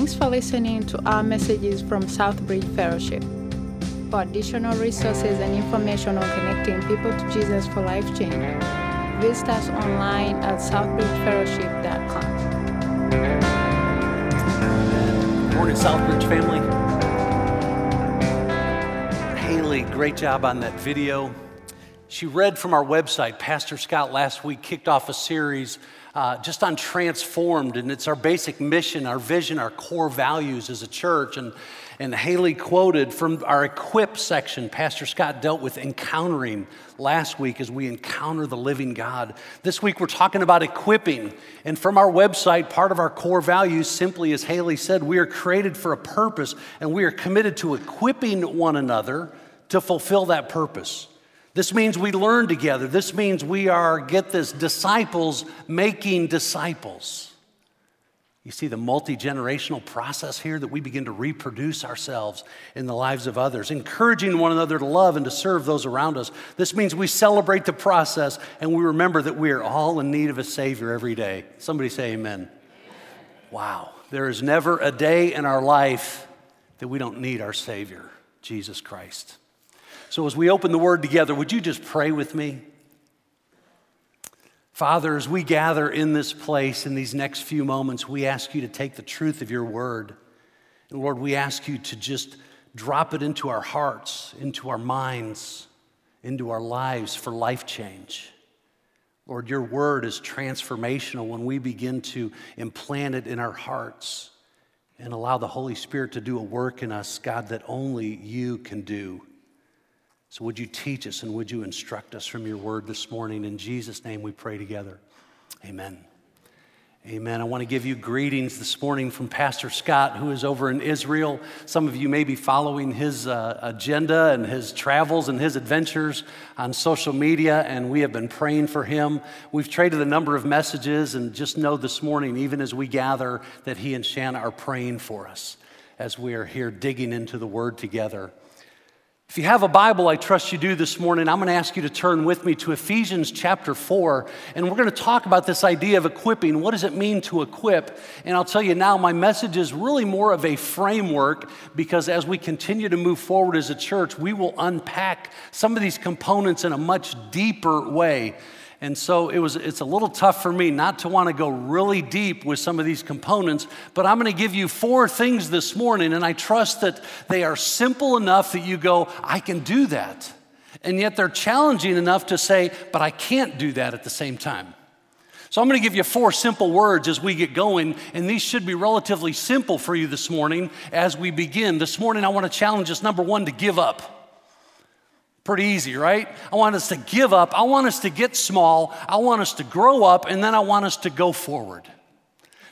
Thanks for listening to our messages from Southbridge Fellowship. For additional resources and information on connecting people to Jesus for life change, visit us online at southbridgefellowship.com. Morning, Southbridge family. Haley, great job on that video. She read from our website. Pastor Scott last week kicked off a series uh, just on transformed, and it's our basic mission, our vision, our core values as a church. And, and Haley quoted from our equip section. Pastor Scott dealt with encountering last week as we encounter the living God. This week we're talking about equipping. And from our website, part of our core values, simply as Haley said, we are created for a purpose and we are committed to equipping one another to fulfill that purpose. This means we learn together. This means we are, get this, disciples making disciples. You see the multi generational process here that we begin to reproduce ourselves in the lives of others, encouraging one another to love and to serve those around us. This means we celebrate the process and we remember that we are all in need of a Savior every day. Somebody say amen. Wow. There is never a day in our life that we don't need our Savior, Jesus Christ. So, as we open the word together, would you just pray with me? Father, as we gather in this place in these next few moments, we ask you to take the truth of your word. And Lord, we ask you to just drop it into our hearts, into our minds, into our lives for life change. Lord, your word is transformational when we begin to implant it in our hearts and allow the Holy Spirit to do a work in us, God, that only you can do. So, would you teach us and would you instruct us from your word this morning? In Jesus' name we pray together. Amen. Amen. I want to give you greetings this morning from Pastor Scott, who is over in Israel. Some of you may be following his uh, agenda and his travels and his adventures on social media, and we have been praying for him. We've traded a number of messages, and just know this morning, even as we gather, that he and Shanna are praying for us as we are here digging into the word together. If you have a Bible, I trust you do this morning, I'm going to ask you to turn with me to Ephesians chapter 4, and we're going to talk about this idea of equipping. What does it mean to equip? And I'll tell you now, my message is really more of a framework because as we continue to move forward as a church, we will unpack some of these components in a much deeper way. And so it was, it's a little tough for me not to want to go really deep with some of these components, but I'm going to give you four things this morning, and I trust that they are simple enough that you go, I can do that. And yet they're challenging enough to say, but I can't do that at the same time. So I'm going to give you four simple words as we get going, and these should be relatively simple for you this morning as we begin. This morning, I want to challenge us number one, to give up. Pretty easy, right? I want us to give up. I want us to get small. I want us to grow up, and then I want us to go forward.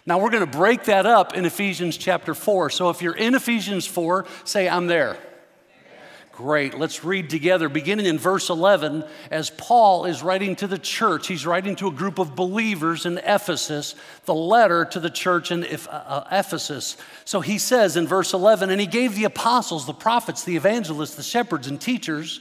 Now, we're going to break that up in Ephesians chapter 4. So if you're in Ephesians 4, say, I'm there. Great. Let's read together, beginning in verse 11, as Paul is writing to the church. He's writing to a group of believers in Ephesus, the letter to the church in uh, uh, Ephesus. So he says in verse 11, and he gave the apostles, the prophets, the evangelists, the shepherds, and teachers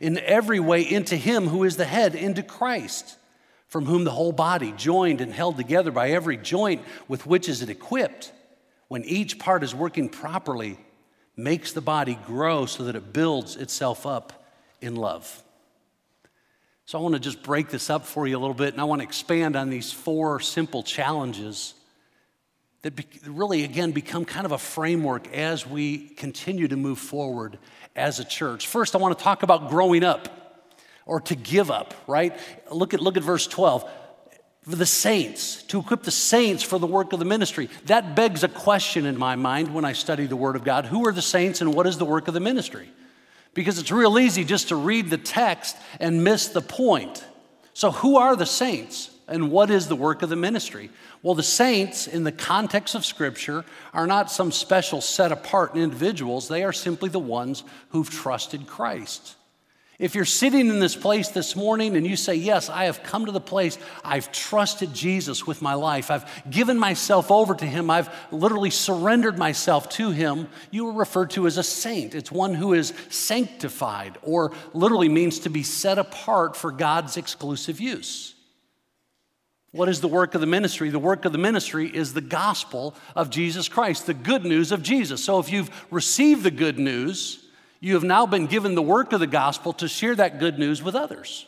in every way into Him who is the head, into Christ, from whom the whole body, joined and held together by every joint with which is it equipped, when each part is working properly, makes the body grow so that it builds itself up in love. So I want to just break this up for you a little bit, and I want to expand on these four simple challenges that really, again, become kind of a framework as we continue to move forward as a church. First, I want to talk about growing up or to give up, right? Look at, look at verse 12. For the saints, to equip the saints for the work of the ministry. That begs a question in my mind when I study the Word of God who are the saints and what is the work of the ministry? Because it's real easy just to read the text and miss the point. So, who are the saints? And what is the work of the ministry? Well, the saints, in the context of Scripture, are not some special set apart individuals. They are simply the ones who've trusted Christ. If you're sitting in this place this morning and you say, Yes, I have come to the place, I've trusted Jesus with my life, I've given myself over to Him, I've literally surrendered myself to Him, you are referred to as a saint. It's one who is sanctified, or literally means to be set apart for God's exclusive use. What is the work of the ministry? The work of the ministry is the gospel of Jesus Christ, the good news of Jesus. So if you've received the good news, you have now been given the work of the gospel to share that good news with others.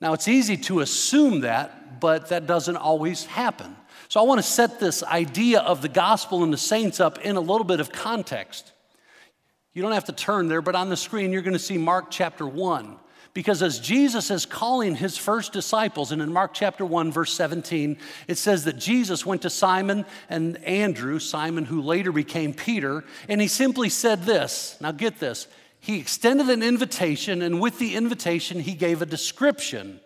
Now, it's easy to assume that, but that doesn't always happen. So, I want to set this idea of the gospel and the saints up in a little bit of context. You don't have to turn there, but on the screen, you're going to see Mark chapter 1. Because as Jesus is calling his first disciples, and in Mark chapter 1, verse 17, it says that Jesus went to Simon and Andrew, Simon who later became Peter, and he simply said this. Now get this. He extended an invitation, and with the invitation, he gave a description.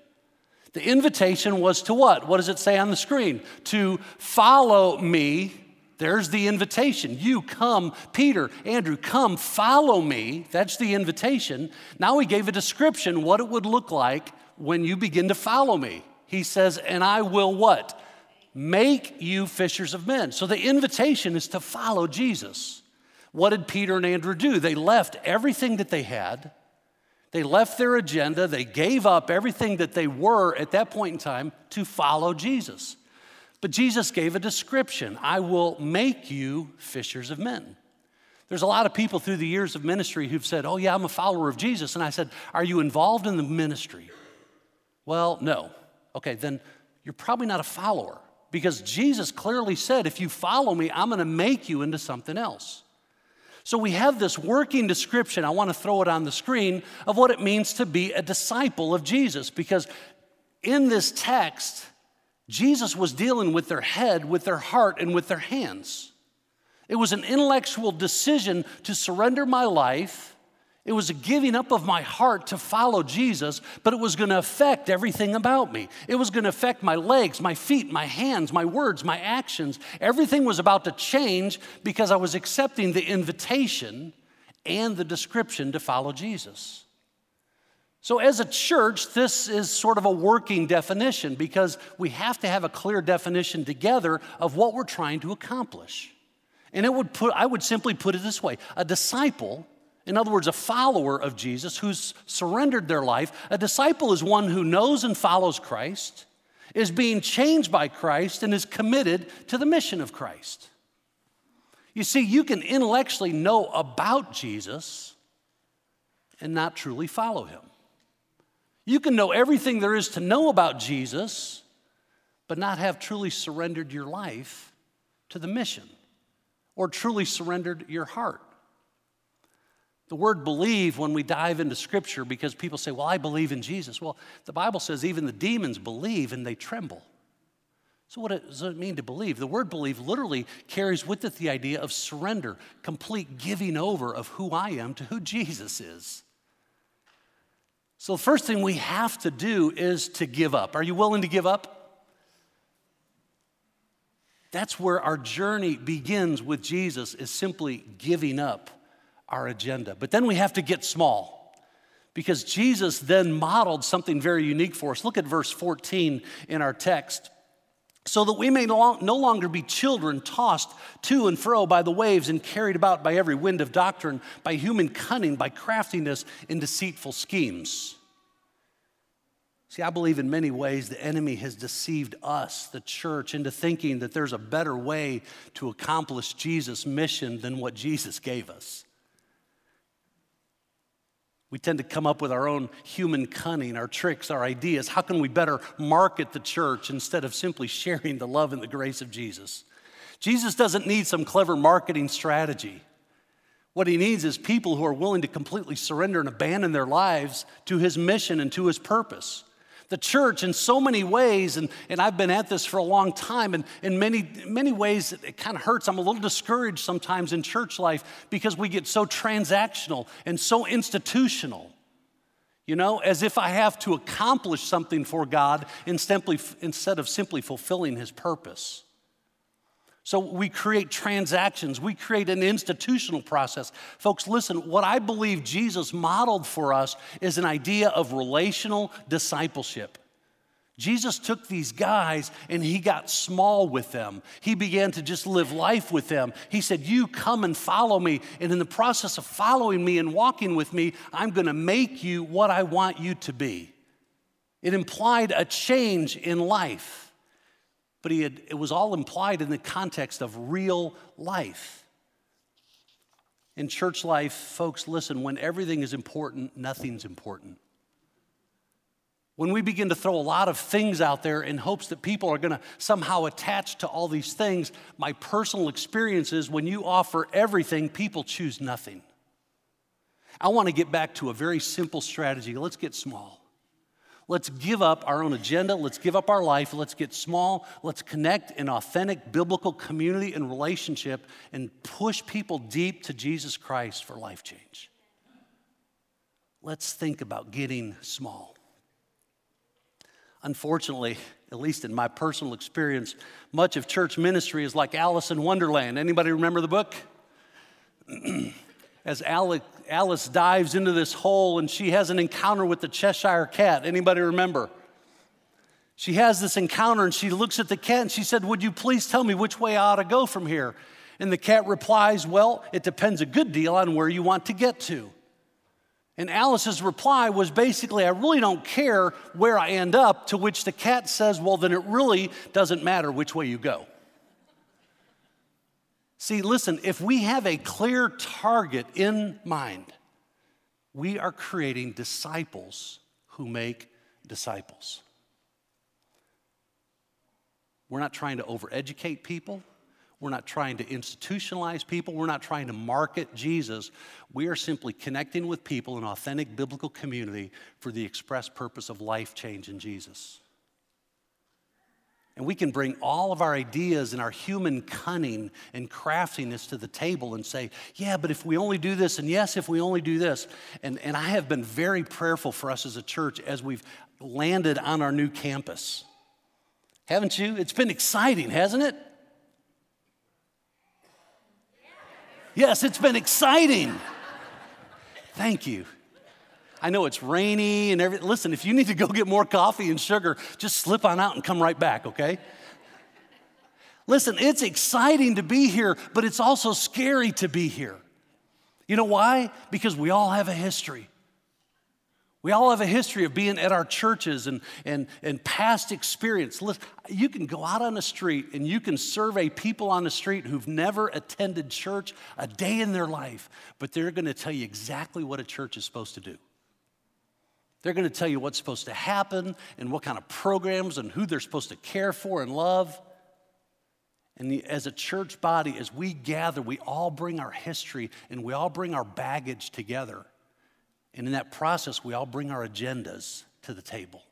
The invitation was to what? What does it say on the screen? To follow me there's the invitation. You come, Peter, Andrew, come, follow me. That's the invitation. Now he gave a description what it would look like when you begin to follow me. He says, and I will what? Make you fishers of men. So the invitation is to follow Jesus. What did Peter and Andrew do? They left everything that they had. They left their agenda. They gave up everything that they were at that point in time to follow Jesus. But Jesus gave a description I will make you fishers of men. There's a lot of people through the years of ministry who've said, Oh, yeah, I'm a follower of Jesus. And I said, Are you involved in the ministry? Well, no. Okay, then you're probably not a follower because Jesus clearly said, If you follow me, I'm going to make you into something else. So we have this working description, I want to throw it on the screen, of what it means to be a disciple of Jesus because in this text, Jesus was dealing with their head, with their heart, and with their hands. It was an intellectual decision to surrender my life. It was a giving up of my heart to follow Jesus, but it was going to affect everything about me. It was going to affect my legs, my feet, my hands, my words, my actions. Everything was about to change because I was accepting the invitation and the description to follow Jesus. So, as a church, this is sort of a working definition because we have to have a clear definition together of what we're trying to accomplish. And it would put, I would simply put it this way a disciple, in other words, a follower of Jesus who's surrendered their life, a disciple is one who knows and follows Christ, is being changed by Christ, and is committed to the mission of Christ. You see, you can intellectually know about Jesus and not truly follow him. You can know everything there is to know about Jesus, but not have truly surrendered your life to the mission or truly surrendered your heart. The word believe, when we dive into scripture, because people say, Well, I believe in Jesus. Well, the Bible says even the demons believe and they tremble. So, what does it mean to believe? The word believe literally carries with it the idea of surrender, complete giving over of who I am to who Jesus is. So, the first thing we have to do is to give up. Are you willing to give up? That's where our journey begins with Jesus, is simply giving up our agenda. But then we have to get small because Jesus then modeled something very unique for us. Look at verse 14 in our text. So that we may no longer be children tossed to and fro by the waves and carried about by every wind of doctrine, by human cunning, by craftiness in deceitful schemes. See, I believe in many ways the enemy has deceived us, the church, into thinking that there's a better way to accomplish Jesus' mission than what Jesus gave us. We tend to come up with our own human cunning, our tricks, our ideas. How can we better market the church instead of simply sharing the love and the grace of Jesus? Jesus doesn't need some clever marketing strategy. What he needs is people who are willing to completely surrender and abandon their lives to his mission and to his purpose. The church, in so many ways, and, and I've been at this for a long time, and in many, many ways, it, it kind of hurts. I'm a little discouraged sometimes in church life because we get so transactional and so institutional. You know, as if I have to accomplish something for God instead of simply fulfilling His purpose. So we create transactions, we create an institutional process. Folks, listen, what I believe Jesus modeled for us is an idea of relational discipleship. Jesus took these guys and he got small with them. He began to just live life with them. He said, You come and follow me. And in the process of following me and walking with me, I'm going to make you what I want you to be. It implied a change in life but he had, it was all implied in the context of real life. In church life, folks, listen, when everything is important, nothing's important. When we begin to throw a lot of things out there in hopes that people are going to somehow attach to all these things, my personal experience is when you offer everything, people choose nothing. I want to get back to a very simple strategy. Let's get small. Let's give up our own agenda. Let's give up our life. Let's get small. Let's connect in authentic biblical community and relationship and push people deep to Jesus Christ for life change. Let's think about getting small. Unfortunately, at least in my personal experience, much of church ministry is like Alice in Wonderland. Anybody remember the book? As Alice dives into this hole and she has an encounter with the Cheshire cat. Anybody remember? She has this encounter and she looks at the cat and she said, Would you please tell me which way I ought to go from here? And the cat replies, Well, it depends a good deal on where you want to get to. And Alice's reply was basically, I really don't care where I end up, to which the cat says, Well, then it really doesn't matter which way you go. See, listen, if we have a clear target in mind, we are creating disciples who make disciples. We're not trying to overeducate people. We're not trying to institutionalize people. We're not trying to market Jesus. We are simply connecting with people in authentic biblical community for the express purpose of life change in Jesus. And we can bring all of our ideas and our human cunning and craftiness to the table and say, yeah, but if we only do this, and yes, if we only do this. And, and I have been very prayerful for us as a church as we've landed on our new campus. Haven't you? It's been exciting, hasn't it? Yes, it's been exciting. Thank you. I know it's rainy and everything. Listen, if you need to go get more coffee and sugar, just slip on out and come right back, okay? Listen, it's exciting to be here, but it's also scary to be here. You know why? Because we all have a history. We all have a history of being at our churches and, and, and past experience. Listen, you can go out on the street and you can survey people on the street who've never attended church a day in their life, but they're going to tell you exactly what a church is supposed to do. They're going to tell you what's supposed to happen and what kind of programs and who they're supposed to care for and love. And the, as a church body, as we gather, we all bring our history and we all bring our baggage together. And in that process, we all bring our agendas to the table.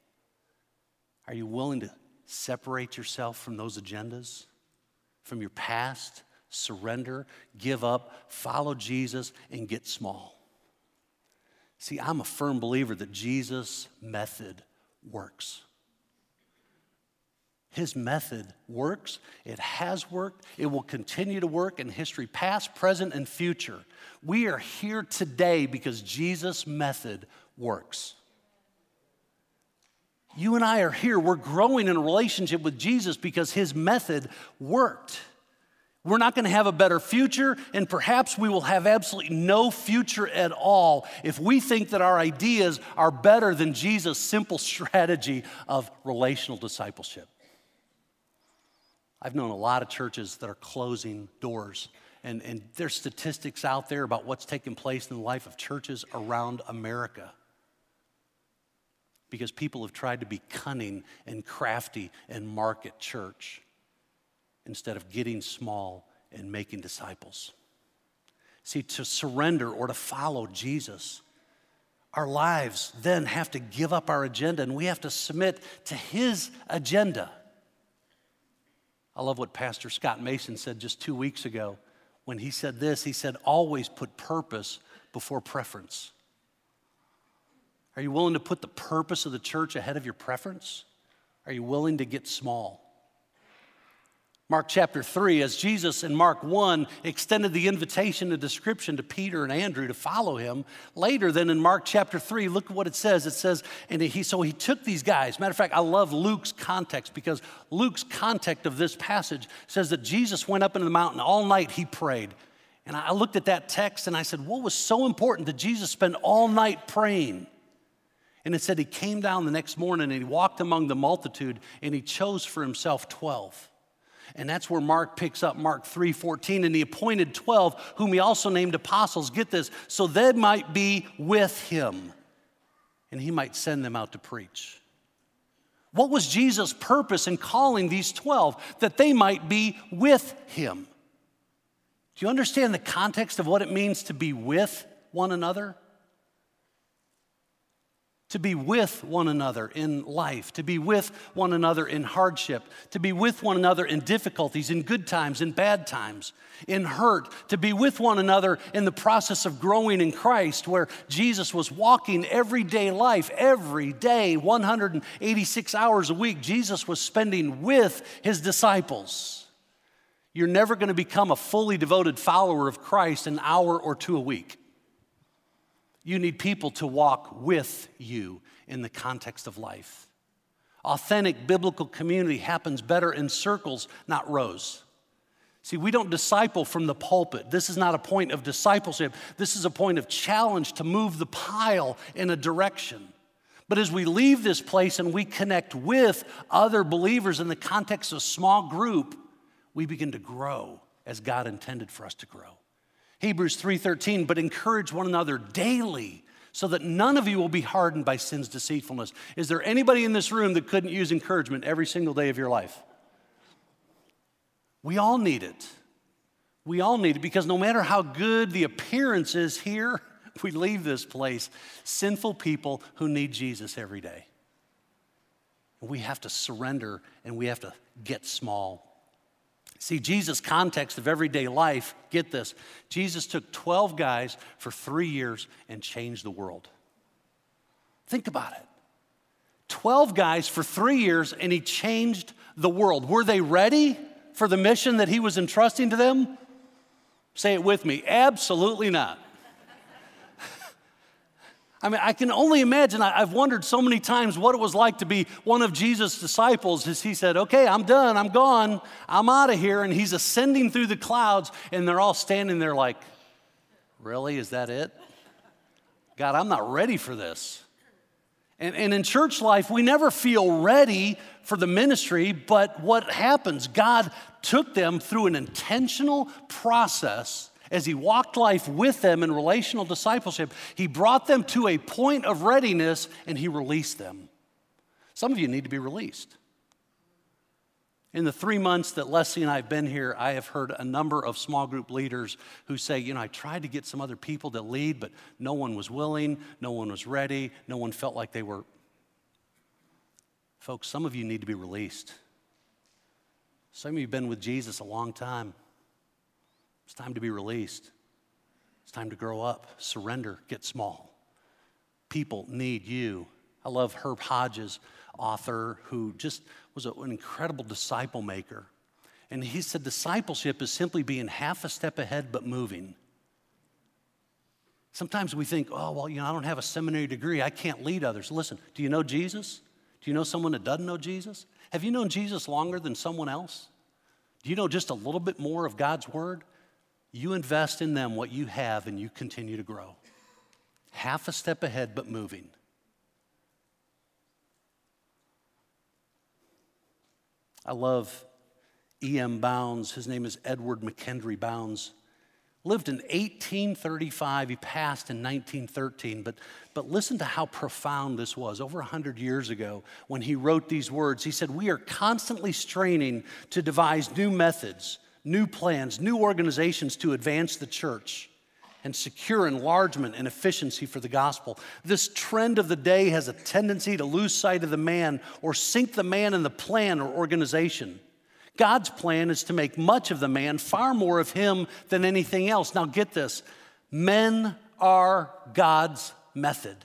Are you willing to separate yourself from those agendas, from your past, surrender, give up, follow Jesus, and get small? See, I'm a firm believer that Jesus' method works. His method works. It has worked. It will continue to work in history, past, present, and future. We are here today because Jesus' method works. You and I are here. We're growing in a relationship with Jesus because his method worked. We're not going to have a better future, and perhaps we will have absolutely no future at all if we think that our ideas are better than Jesus' simple strategy of relational discipleship. I've known a lot of churches that are closing doors, and, and there's statistics out there about what's taking place in the life of churches around America because people have tried to be cunning and crafty and market church instead of getting small and making disciples. See, to surrender or to follow Jesus, our lives then have to give up our agenda and we have to submit to His agenda. I love what Pastor Scott Mason said just two weeks ago when he said this. He said, Always put purpose before preference. Are you willing to put the purpose of the church ahead of your preference? Are you willing to get small? Mark chapter 3, as Jesus in Mark 1 extended the invitation and description to Peter and Andrew to follow him, later then in Mark chapter 3, look at what it says. It says, and he so he took these guys. Matter of fact, I love Luke's context because Luke's context of this passage says that Jesus went up into the mountain all night he prayed. And I looked at that text and I said, what was so important that Jesus spend all night praying? And it said he came down the next morning and he walked among the multitude and he chose for himself 12. And that's where Mark picks up Mark 3:14 and he appointed 12 whom he also named apostles. Get this, so they might be with him and he might send them out to preach. What was Jesus' purpose in calling these 12? That they might be with him. Do you understand the context of what it means to be with one another? To be with one another in life, to be with one another in hardship, to be with one another in difficulties, in good times, in bad times, in hurt, to be with one another in the process of growing in Christ, where Jesus was walking everyday life, every day, 186 hours a week, Jesus was spending with his disciples. You're never going to become a fully devoted follower of Christ an hour or two a week. You need people to walk with you in the context of life. Authentic biblical community happens better in circles, not rows. See, we don't disciple from the pulpit. This is not a point of discipleship. This is a point of challenge to move the pile in a direction. But as we leave this place and we connect with other believers in the context of a small group, we begin to grow as God intended for us to grow. Hebrews 3:13, but encourage one another daily so that none of you will be hardened by sin's deceitfulness. Is there anybody in this room that couldn't use encouragement every single day of your life? We all need it. We all need it because no matter how good the appearance is here, we leave this place sinful people who need Jesus every day. We have to surrender and we have to get small See, Jesus' context of everyday life, get this, Jesus took 12 guys for three years and changed the world. Think about it. 12 guys for three years and he changed the world. Were they ready for the mission that he was entrusting to them? Say it with me absolutely not. I mean, I can only imagine. I, have wondered so many times what it was like to be one of Jesus' disciples as he said, Okay, I'm done, I'm gone, I'm out of here. And he's ascending through the clouds, and they're all standing there like, Really? Is that it? God, I'm not ready for this. And, and in church life, we never feel ready for the ministry, but what happens? God took them through an intentional process as he walked life with them in relational discipleship, he brought them to a point of readiness and he released them. Some of you need to be released. In the three months that Leslie and I have been here, I have heard a number of small group leaders who say, You know, I tried to get some other people to lead, but no one was willing, no one was ready, no one felt like they were. Folks, some of you need to be released. Some of you have been with Jesus a long time. It's time to be released. It's time to grow up, surrender, get small. People need you. I love Herb Hodges, author, who just was an incredible disciple maker. And he said discipleship is simply being half a step ahead but moving. Sometimes we think, oh, well, you know, I don't have a seminary degree. I can't lead others. Listen, do you know Jesus? Do you know someone that doesn't know Jesus? Have you known Jesus longer than someone else? Do you know just a little bit more of God's word? You invest in them what you have and you continue to grow. Half a step ahead, but moving. I love E.M. Bounds. His name is Edward McKendry Bounds. Lived in 1835. He passed in 1913. But, but listen to how profound this was over 100 years ago when he wrote these words. He said, We are constantly straining to devise new methods new plans, new organizations to advance the church and secure enlargement and efficiency for the gospel. This trend of the day has a tendency to lose sight of the man or sink the man in the plan or organization. God's plan is to make much of the man, far more of him than anything else. Now, get this men are God's method.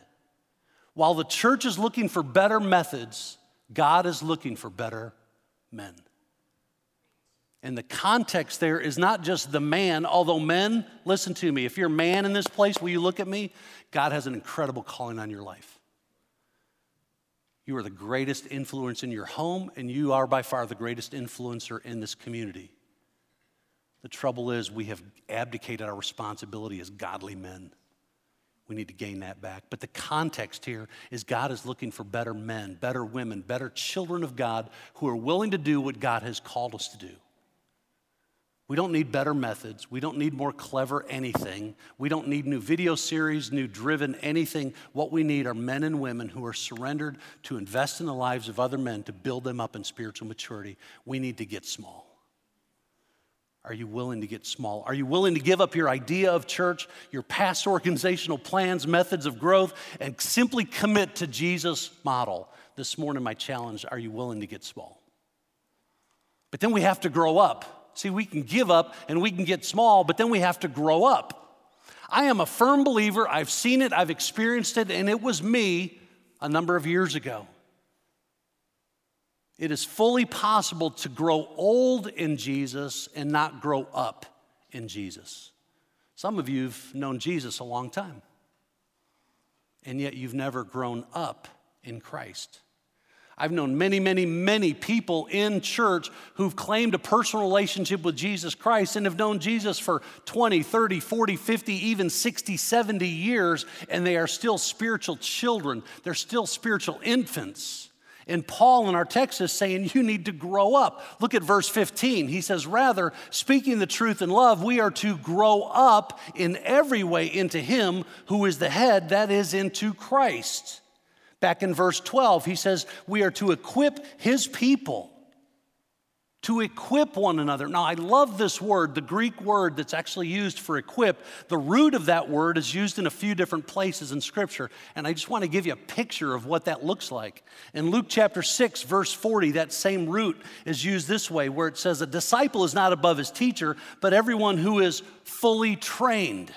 While the church is looking for better methods, God is looking for better men. And the context there is not just the man, although men, listen to me, if you're a man in this place, will you look at me? God has an incredible calling on your life. You are the greatest influence in your home, and you are by far the greatest influencer in this community. The trouble is, we have abdicated our responsibility as godly men. We need to gain that back. But the context here is God is looking for better men, better women, better children of God who are willing to do what God has called us to do. We don't need better methods. We don't need more clever anything. We don't need new video series, new driven anything. What we need are men and women who are surrendered to invest in the lives of other men to build them up in spiritual maturity. We need to get small. Are you willing to get small? Are you willing to give up your idea of church, your past organizational plans, methods of growth, and simply commit to Jesus' model? This morning, my challenge are you willing to get small? But then we have to grow up. See, we can give up and we can get small, but then we have to grow up. I am a firm believer. I've seen it, I've experienced it, and it was me a number of years ago. It is fully possible to grow old in Jesus and not grow up in Jesus. Some of you have known Jesus a long time, and yet you've never grown up in Christ. I've known many, many, many people in church who've claimed a personal relationship with Jesus Christ and have known Jesus for 20, 30, 40, 50, even 60, 70 years, and they are still spiritual children. They're still spiritual infants. And Paul in our text is saying, You need to grow up. Look at verse 15. He says, Rather, speaking the truth in love, we are to grow up in every way into Him who is the head, that is, into Christ. Back in verse 12, he says, We are to equip his people, to equip one another. Now, I love this word, the Greek word that's actually used for equip. The root of that word is used in a few different places in Scripture, and I just want to give you a picture of what that looks like. In Luke chapter 6, verse 40, that same root is used this way, where it says, A disciple is not above his teacher, but everyone who is fully trained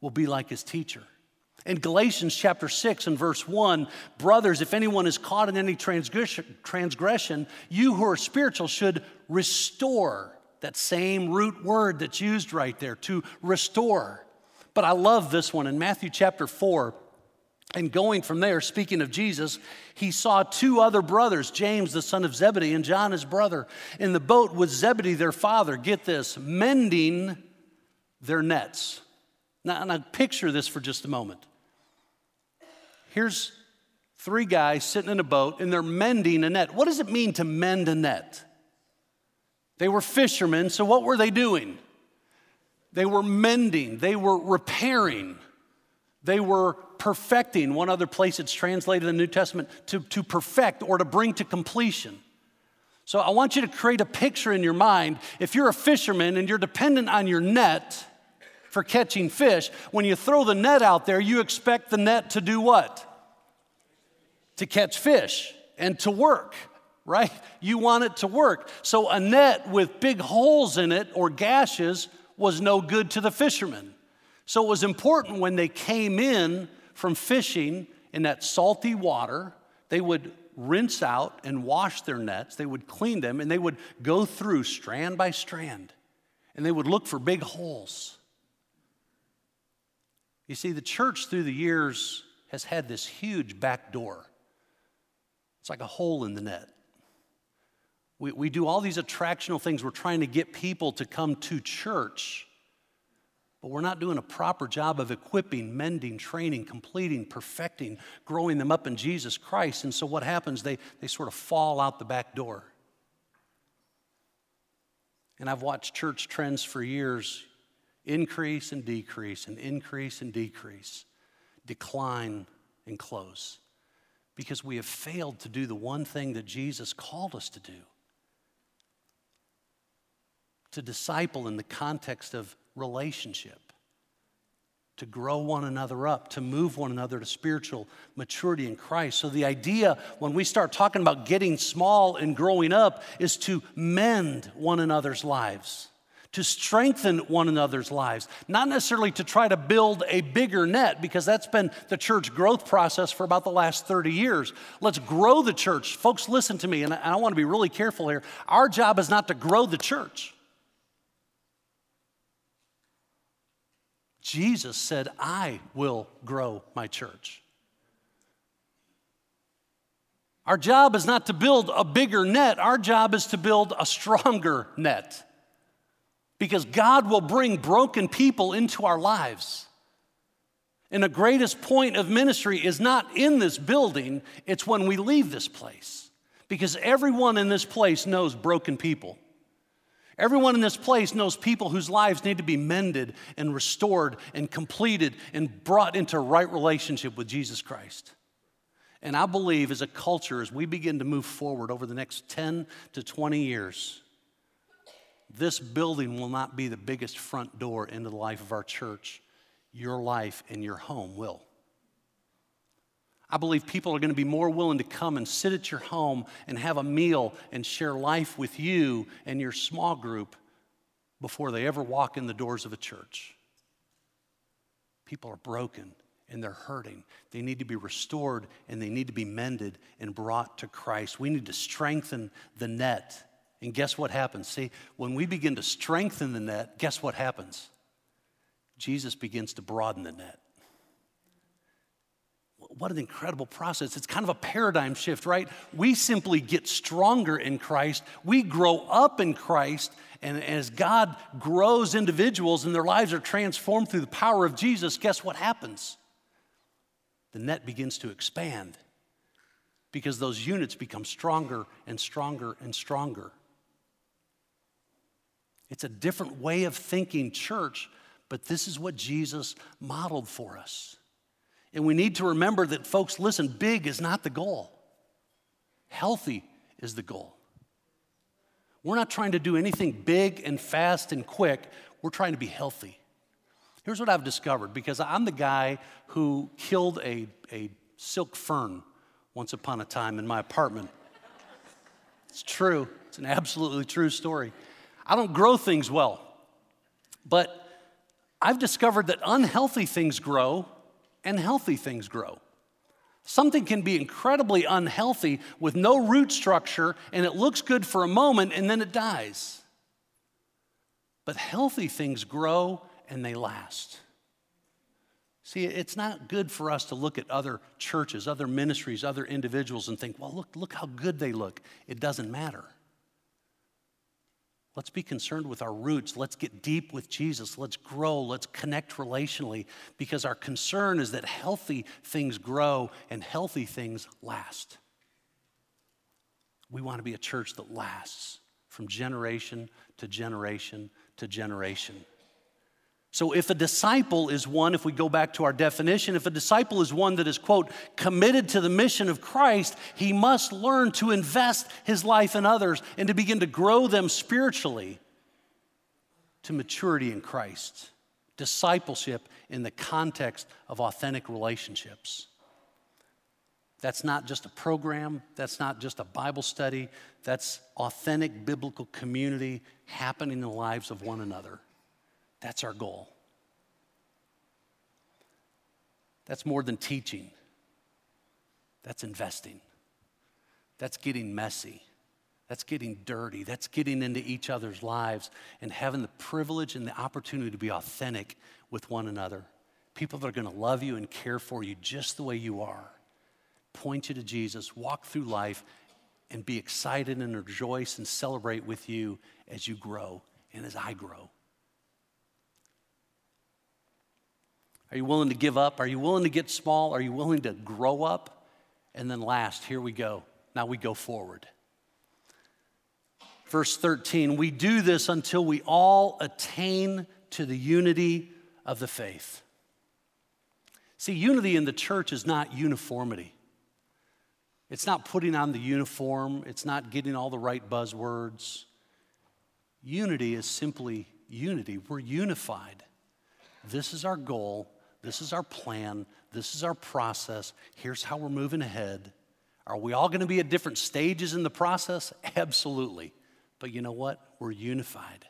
will be like his teacher. In Galatians chapter 6 and verse 1, brothers, if anyone is caught in any transgression, you who are spiritual should restore. That same root word that's used right there, to restore. But I love this one in Matthew chapter 4. And going from there, speaking of Jesus, he saw two other brothers, James, the son of Zebedee, and John, his brother, in the boat with Zebedee, their father. Get this, mending their nets. Now, now picture this for just a moment. Here's three guys sitting in a boat and they're mending a net. What does it mean to mend a net? They were fishermen, so what were they doing? They were mending, they were repairing, they were perfecting. One other place it's translated in the New Testament to, to perfect or to bring to completion. So I want you to create a picture in your mind. If you're a fisherman and you're dependent on your net, for catching fish. When you throw the net out there, you expect the net to do what? To catch fish and to work, right? You want it to work. So a net with big holes in it or gashes was no good to the fishermen. So it was important when they came in from fishing in that salty water, they would rinse out and wash their nets, they would clean them, and they would go through strand by strand, and they would look for big holes. You see, the church through the years has had this huge back door. It's like a hole in the net. We, we do all these attractional things. We're trying to get people to come to church, but we're not doing a proper job of equipping, mending, training, completing, perfecting, growing them up in Jesus Christ. And so what happens? They, they sort of fall out the back door. And I've watched church trends for years increase and decrease and increase and decrease, decline and close. Because we have failed to do the one thing that Jesus called us to do to disciple in the context of relationship, to grow one another up, to move one another to spiritual maturity in Christ. So, the idea when we start talking about getting small and growing up is to mend one another's lives to strengthen one another's lives, not necessarily to try to build a bigger net, because that's been the church growth process for about the last 30 years. Let's grow the church. Folks, listen to me, and I want to be really careful here. Our job is not to grow the church. Jesus said, I will grow my church. Our job is not to build a bigger net, our job is to build a stronger net. Because God will bring broken people into our lives. And the greatest point of ministry is not in this building, it's when we leave this place. Because everyone in this place knows broken people. Everyone in this place knows people whose lives need to be mended and restored and completed and brought into right relationship with Jesus Christ. And I believe as a culture, as we begin to move forward over the next 10 to 20 years, this building will not be the biggest front door into the life of our church. Your life and your home will. I believe people are going to be more willing to come and sit at your home and have a meal and share life with you and your small group before they ever walk in the doors of a church. People are broken and they're hurting. They need to be restored and they need to be mended and brought to Christ. We need to strengthen the net. And guess what happens? See, when we begin to strengthen the net, guess what happens? Jesus begins to broaden the net what an incredible process. It's kind of a paradigm shift, right? We simply get stronger in Christ. We grow up in Christ. And as God grows individuals and their lives are transformed through the power of Jesus, guess what happens? The net begins to expand because those units become stronger and stronger and stronger. It's a different way of thinking church, but this is what Jesus modeled for us. And we need to remember that, folks, listen, big is not the goal, healthy is the goal. We're not trying to do anything big and fast and quick, we're trying to be healthy. Here's what I've discovered because I'm the guy who killed a, a silk fern once upon a time in my apartment. It's true, it's an absolutely true story. I don't grow things well, but I've discovered that unhealthy things grow and healthy things grow. Something can be incredibly unhealthy with no root structure and it looks good for a moment and then it dies. But healthy things grow and they last. See, it's not good for us to look at other churches, other ministries, other individuals and think, well, look, look how good they look. It doesn't matter. Let's be concerned with our roots. Let's get deep with Jesus. Let's grow. Let's connect relationally because our concern is that healthy things grow and healthy things last. We want to be a church that lasts from generation to generation to generation. So, if a disciple is one, if we go back to our definition, if a disciple is one that is, quote, committed to the mission of Christ, he must learn to invest his life in others and to begin to grow them spiritually to maturity in Christ. Discipleship in the context of authentic relationships. That's not just a program, that's not just a Bible study, that's authentic biblical community happening in the lives of one another. That's our goal. That's more than teaching, that's investing, that's getting messy. That's getting dirty. That's getting into each other's lives and having the privilege and the opportunity to be authentic with one another. People that are going to love you and care for you just the way you are, point you to Jesus, walk through life, and be excited and rejoice and celebrate with you as you grow and as I grow. Are you willing to give up? Are you willing to get small? Are you willing to grow up? And then last, here we go. Now we go forward. Verse 13, we do this until we all attain to the unity of the faith. See, unity in the church is not uniformity. It's not putting on the uniform, it's not getting all the right buzzwords. Unity is simply unity. We're unified. This is our goal. This is our plan. This is our process. Here's how we're moving ahead. Are we all going to be at different stages in the process? Absolutely. But you know what? We're unified.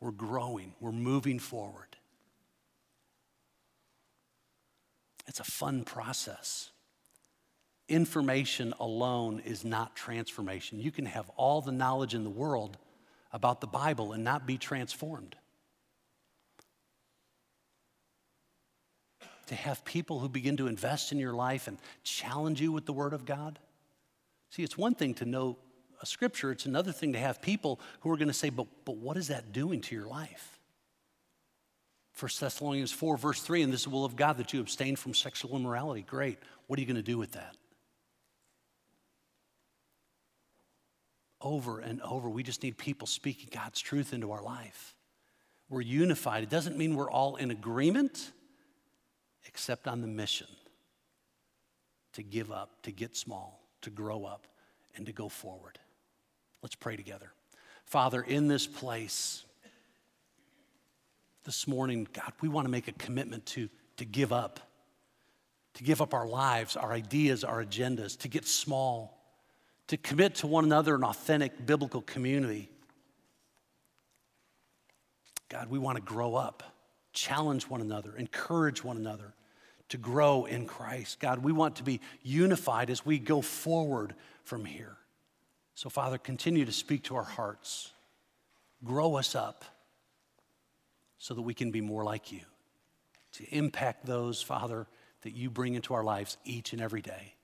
We're growing, we're moving forward. It's a fun process. Information alone is not transformation. You can have all the knowledge in the world about the Bible and not be transformed. To have people who begin to invest in your life and challenge you with the Word of God. See, it's one thing to know a scripture, it's another thing to have people who are going to say, but, but what is that doing to your life? 1 Thessalonians 4, verse 3, and this is the will of God that you abstain from sexual immorality. Great. What are you going to do with that? Over and over, we just need people speaking God's truth into our life. We're unified. It doesn't mean we're all in agreement, except on the mission to give up, to get small, to grow up, and to go forward. Let's pray together. Father, in this place this morning, God, we want to make a commitment to, to give up, to give up our lives, our ideas, our agendas, to get small, to commit to one another an authentic biblical community. God, we want to grow up, challenge one another, encourage one another to grow in Christ. God, we want to be unified as we go forward from here. So, Father, continue to speak to our hearts. Grow us up so that we can be more like you, to impact those, Father, that you bring into our lives each and every day.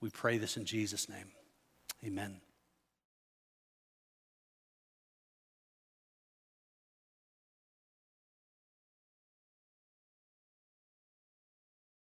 We pray this in Jesus' name. Amen.